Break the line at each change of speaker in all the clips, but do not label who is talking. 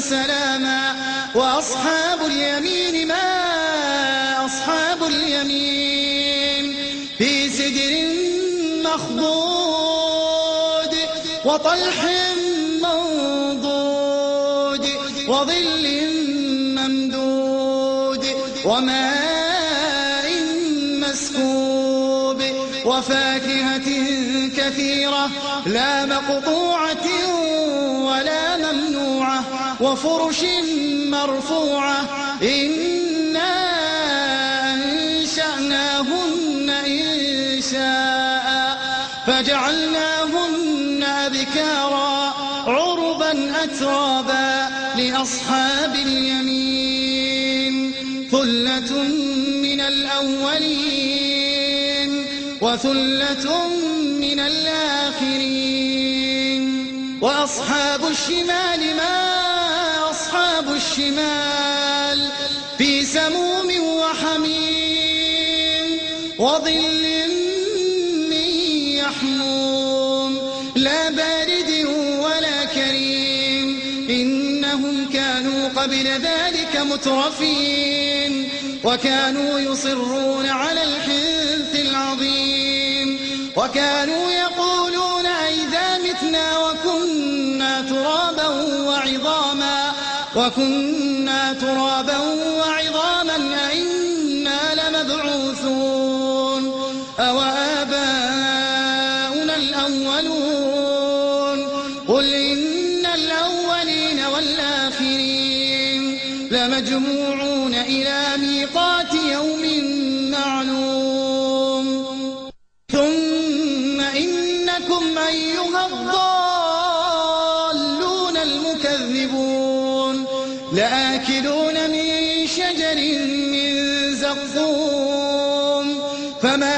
سلاما وأصحاب اليمين ما أصحاب اليمين في سدر مخضود وطلح منضود وظل وفاكهة كثيرة لا مقطوعة ولا ممنوعة وفرش مرفوعة إنا أنشأناهن إنشاء فجعلناهن أبكارا عربا أترابا لأصحاب اليمين ثلة من الأولين وثلة من الآخرين. وأصحاب الشمال ما أصحاب الشمال؟ في سموم وحميم وظل من يحموم. لا بارد ولا كريم. إنهم كانوا قبل ذلك مترفين. وكانوا يصرون على العظيم وكانوا يقولون أئذا متنا وكنا ترابا وعظاما وكنا ترابا وعظاما أئنا لمبعوثون أو آباؤنا الأولون قل إن الأولين والآخرين لمجموعون إلى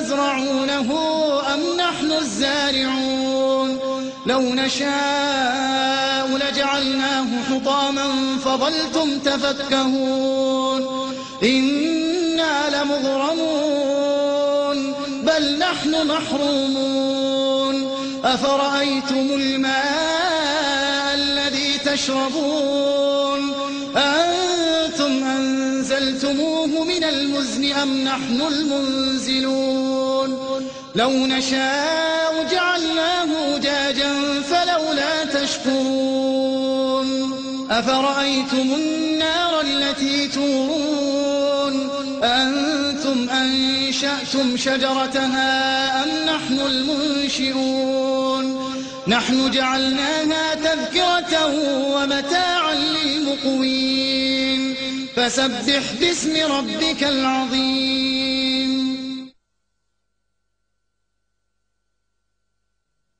تزرعونه أم الزارعون؟ لو نشاء لجعلناه حطاما فظلتم تفكهون. إنا لمغرمون بل نحن محرومون. أفرأيتم الماء الذي تشربون؟ أنتم أنزلتموه من المزن أم نحن المنزلون؟ لو نشاء جعلناه جاجا فلولا تشكرون أفرأيتم النار التي تورون أنتم أنشأتم شجرتها أم نحن المنشئون نحن جعلناها تذكرة ومتاعا للمقوين فسبح باسم ربك العظيم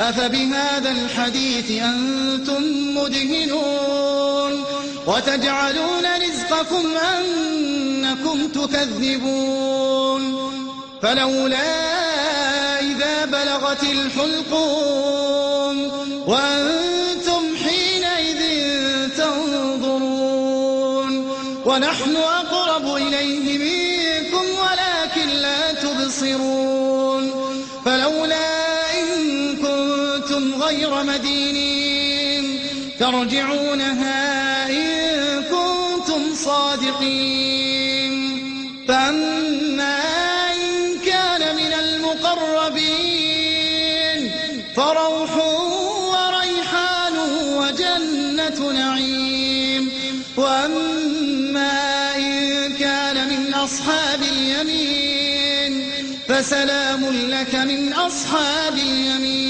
أفبهذا الحديث أنتم مدهنون وتجعلون رزقكم أنكم تكذبون فلولا إذا بلغت الحلقوم وأنتم حينئذ تنظرون ونحن أقرب كنتم غير مدينين. ترجعونها إن كنتم صادقين. فأما إن كان من المقربين فروح وريحان وجنة نعيم. وأما إن كان من أصحاب اليمين فسلام لك من أصحاب اليمين.